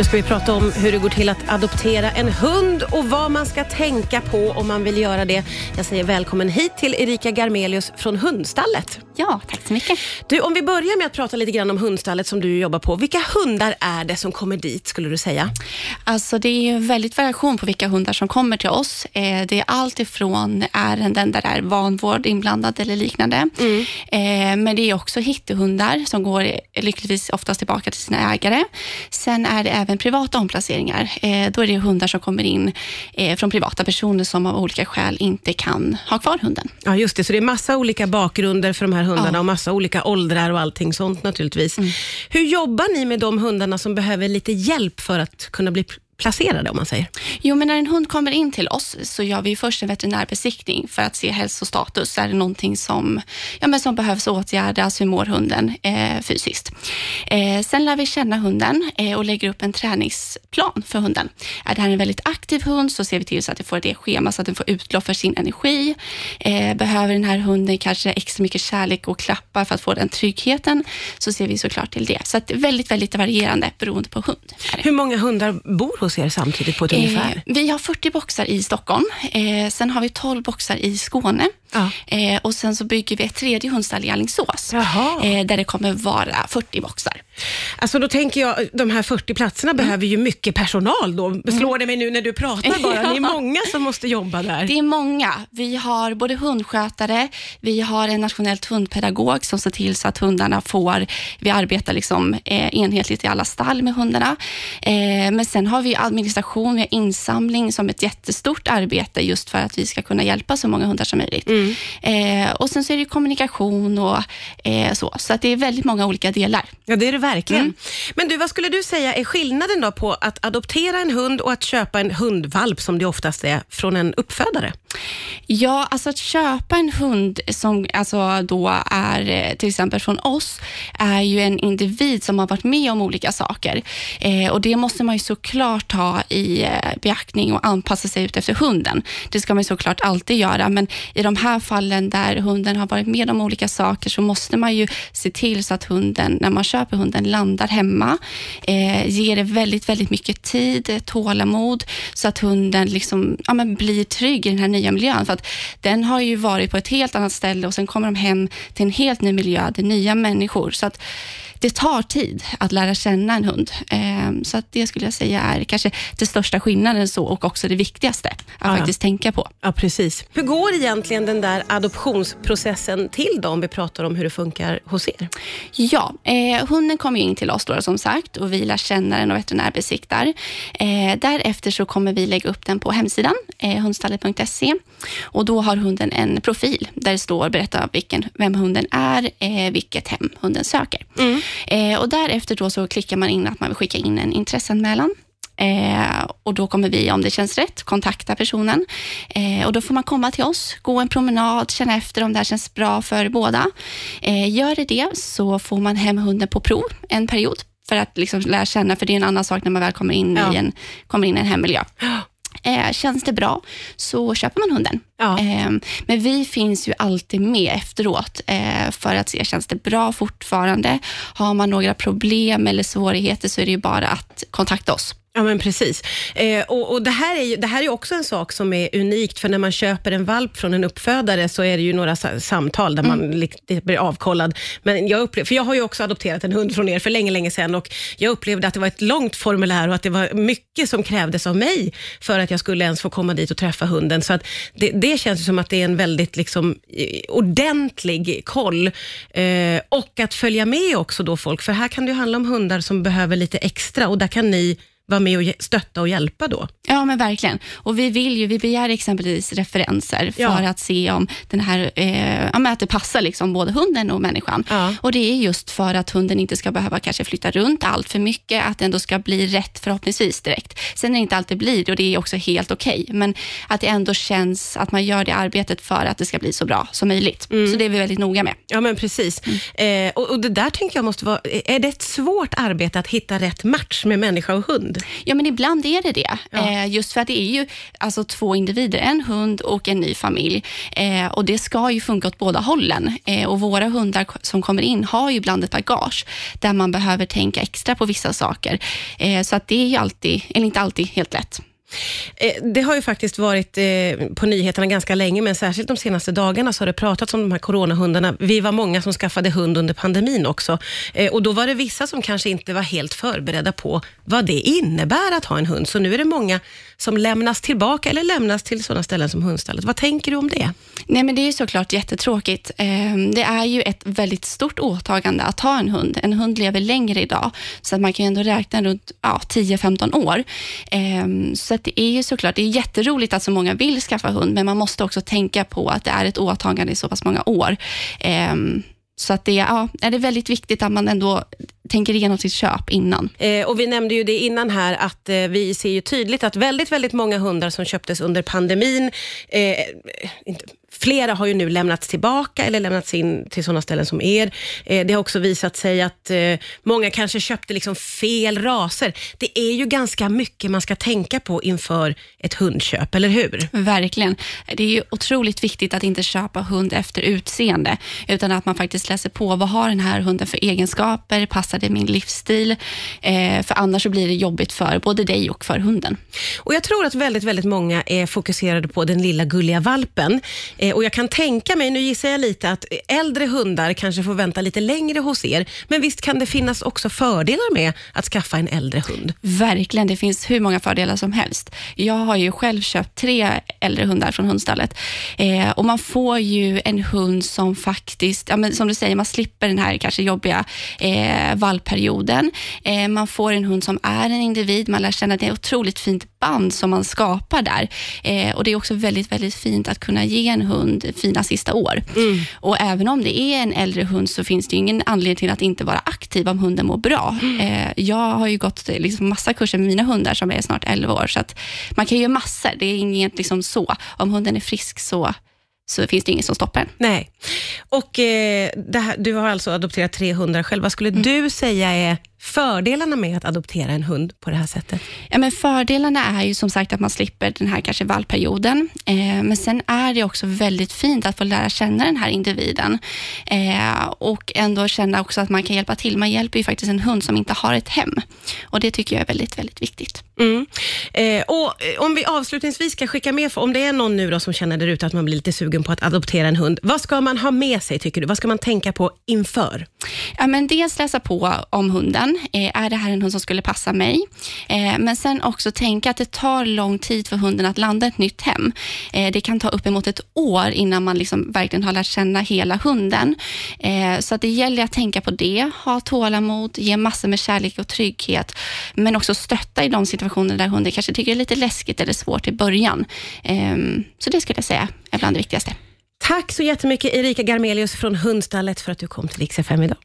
Nu ska vi prata om hur det går till att adoptera en hund och vad man ska tänka på om man vill göra det. Jag säger välkommen hit till Erika Garmelius från Hundstallet. Ja, tack så mycket. Du, om vi börjar med att prata lite grann om Hundstallet som du jobbar på. Vilka hundar är det som kommer dit skulle du säga? Alltså det är ju väldigt variation på vilka hundar som kommer till oss. Eh, det är allt ifrån ärenden där det är vanvård inblandad eller liknande. Mm. Eh, Men det är också hittehundar som går lyckligtvis oftast tillbaka till sina ägare. Sen är det även privata omplaceringar. Eh, Då är det hundar som kommer in eh, från privata personer som av olika skäl inte kan ha kvar hunden. Ja, just det. Så det är massa olika bakgrunder för de här hundarna Ja. och massa olika åldrar och allting sånt naturligtvis. Hur jobbar ni med de hundarna som behöver lite hjälp för att kunna bli placerade om man säger? Jo, men när en hund kommer in till oss så gör vi först en veterinärbesiktning för att se hälsostatus. Är det någonting som, ja, men som behövs åtgärdas? Hur mår hunden eh, fysiskt? Eh, sen lär vi känna hunden eh, och lägger upp en träningsplan för hunden. Är det här en väldigt aktiv hund så ser vi till så att det får det schema så att den får utlopp för sin energi. Eh, behöver den här hunden kanske extra mycket kärlek och klappar för att få den tryggheten så ser vi såklart till det. Så att det är väldigt, väldigt varierande beroende på hund. Hur många hundar bor hos er samtidigt på ett ungefär? Eh, vi har 40 boxar i Stockholm. Eh, sen har vi 12 boxar i Skåne. Ja. Eh, och sen så bygger vi ett tredje hundstall i Alingsås. Eh, där det kommer vara 40 boxar. Alltså då tänker jag, de här 40 platserna behöver ju mycket personal då. Slår det mig nu när du pratar bara. Ni är många som måste jobba där. Det är många. Vi har både hundskötare, vi har en nationellt hundpedagog som ser till så att hundarna får, vi arbetar liksom eh, enhetligt i alla stall med hundarna. Eh, men sen har vi administration, vi har insamling som ett jättestort arbete just för att vi ska kunna hjälpa så många hundar som möjligt. Eh, och sen så är det kommunikation och eh, så. Så att det är väldigt många olika delar. Ja, det är det verkligen. Mm. Men du, vad skulle du säga är skillnaden då på att adoptera en hund och att köpa en hundvalp, som det oftast är, från en uppfödare? Ja, alltså att köpa en hund som alltså då är eh, till exempel från oss, är ju en individ som har varit med om olika saker. Eh, och Det måste man ju såklart ta i eh, beaktning och anpassa sig ut efter hunden. Det ska man såklart alltid göra, men i de här fallen där hunden har varit med om olika saker så måste man ju se till så att hunden, när man köper hunden, landar hemma. Eh, ger det väldigt, väldigt mycket tid, eh, tålamod, så att hunden liksom, ja, men blir trygg i den här nya miljön. För att den har ju varit på ett helt annat ställe och sen kommer de hem till en helt ny miljö, det är nya människor. Så att det tar tid att lära känna en hund. Eh, så att det skulle jag säga är kanske den största skillnaden så och också det viktigaste att Ja, faktiskt tänka på. Ja, precis. Hur går egentligen den där adoptionsprocessen till då, om vi pratar om hur det funkar hos er? Ja, eh, hunden kommer in till oss då, som sagt och vi lär känna den och veterinärbesiktar. Eh, därefter så kommer vi lägga upp den på hemsidan, eh, hundstallet.se och då har hunden en profil där det står berätta vilken, vem hunden är, eh, vilket hem hunden söker. Eh, och därefter då så klickar man in att man vill skicka in en intresseanmälan. Eh, och då kommer vi, om det känns rätt, kontakta personen. Eh, och då får man komma till oss, gå en promenad, känna efter om det här känns bra för båda. Eh, gör det det så får man hem hunden på prov en period för att liksom lära känna, för det är en annan sak när man väl kommer in Ja. i en, kommer in i en hemmiljö. Eh, känns det bra så köper man hunden. Ja. Eh, men vi finns ju alltid med efteråt eh, för att se, känns det bra fortfarande? Har man några problem eller svårigheter så är det ju bara att kontakta oss. Ja, men precis. Eh, och, och det, här är ju, det här är också en sak som är unikt, för när man köper en valp från en uppfödare så är det ju några sa- samtal där man det blir avkollad. Men jag upplevde, för jag har ju också adopterat en hund från er för länge, länge sedan och jag upplevde att det var ett långt formulär och att det var mycket som krävdes av mig för att jag skulle ens få komma dit och träffa hunden. Så att det, det känns som att det är en väldigt liksom, ordentlig koll eh, och att följa med också då folk, för här kan det ju handla om hundar som behöver lite extra och där kan ni vara med och stötta och hjälpa då. Ja, men verkligen. Och vi vill ju, vi begär exempelvis referenser för Ja. att se om den här, eh, att det passar liksom både hunden och människan. Ja. Och det är just för att hunden inte ska behöva kanske flytta runt allt för mycket, att det ändå ska bli rätt förhoppningsvis direkt. Sen är det inte alltid blir och det är också helt okej, men att det ändå känns att man gör det arbetet för att det ska bli så bra som möjligt. Så det är vi väldigt noga med. Ja, men precis. Eh, och, och Det där tänker jag måste vara, är det ett svårt arbete att hitta rätt match med människa och hund? Ja, men ibland är det det. Ja. Eh, just för att det är ju alltså, två individer, en hund och en ny familj. Eh, och Det ska ju funka åt båda hållen. Eh, och Våra hundar som kommer in har ju ibland ett bagage där man behöver tänka extra på vissa saker. Eh, så att det är ju alltid, eller inte alltid, helt lätt. Eh, det har ju faktiskt varit eh, på nyheterna ganska länge, men särskilt de senaste dagarna så har det pratats om de här coronahundarna. Vi var många som skaffade hund under pandemin också. Eh, och då var det vissa som kanske inte var helt förberedda på vad det innebär att ha en hund. Så nu är det många som lämnas tillbaka eller lämnas till sådana ställen som hundstallet. Vad tänker du om det? Nej, men det är ju såklart jättetråkigt. Ehm, det är ju ett väldigt stort åtagande att ha en hund. En hund lever längre idag, så att man kan ju ändå räkna runt ja, 10-15 år. Ehm, så att det är ju såklart, det är jätteroligt att så många vill skaffa hund, men man måste också tänka på att det är ett åtagande i så pass många år. Ehm, så att det, ja, är det väldigt viktigt att man ändå tänker igenom sitt köp innan. Eh, och Vi nämnde ju det innan här, att eh, vi ser ju tydligt att väldigt, väldigt många hundar som köptes under pandemin, eh, inte, flera har ju nu lämnats tillbaka eller lämnats in till sådana ställen som er. Eh, det har också visat sig att eh, många kanske köpte liksom fel raser. Det är ju ganska mycket man ska tänka på inför ett hundköp, eller hur? Verkligen. Det är ju otroligt viktigt att inte köpa hund efter utseende, utan att man faktiskt läser på vad har den här hunden för egenskaper, passar det min livsstil? Eh, för annars så blir det jobbigt för både dig och för hunden. Och Jag tror att väldigt, väldigt många är fokuserade på den lilla gulliga valpen. Eh, och Jag kan tänka mig, nu gissar jag lite, att äldre hundar kanske får vänta lite längre hos er. Men visst kan det finnas också fördelar med att skaffa en äldre hund? Verkligen, det finns hur många fördelar som helst. Jag har ju själv köpt tre äldre hundar från hundstallet eh, och man får ju en hund som faktiskt, ja, men som du säger, man slipper den här kanske jobbiga eh, vallperioden. Eh, man får en hund som är en individ, man lär känna det är ett otroligt fint band som man skapar där. Eh, och Det är också väldigt, väldigt fint att kunna ge en hund fina sista år. Och Även om det är en äldre hund så finns det ingen anledning till att inte vara aktiv om hunden mår bra. Eh, jag har ju gått liksom massa kurser med mina hundar som är snart 11 år, så att man kan ju göra massor. Det är inget liksom så. Om hunden är frisk så, så finns det inget som stoppar den. Nej. Och eh, här, Du har alltså adopterat tre hundar själv. Vad skulle du säga är fördelarna med att adoptera en hund på det här sättet? Ja, men fördelarna är ju som sagt att man slipper den här kanske vallperioden. Eh, men sen är det också väldigt fint att få lära känna den här individen eh, och ändå känna också att man kan hjälpa till. Man hjälper ju faktiskt en hund som inte har ett hem och det tycker jag är väldigt, väldigt viktigt. Mm. Eh, och eh, Om vi avslutningsvis ska skicka med, för om det är någon nu då som känner där ute att man blir lite sugen på att adoptera en hund, vad ska man ha med sig tycker du? Vad ska man tänka på inför? Ja, men dels läsa på om hunden. Eh, är det här en hund som skulle passa mig? Eh, men sen också tänka att det tar lång tid för hunden att landa ett nytt hem. Eh, det kan ta uppemot ett år innan man liksom verkligen har lärt känna hela hunden. Så att det gäller att tänka på det, ha tålamod, ge massor med kärlek och trygghet, men också stötta i de situationer där hunden kanske tycker det är lite läskigt eller svårt i början. Eh, så det skulle jag säga är bland det viktigaste. Tack så jättemycket Erika Garmelius från Hundstallet för att du kom till Rix FM idag.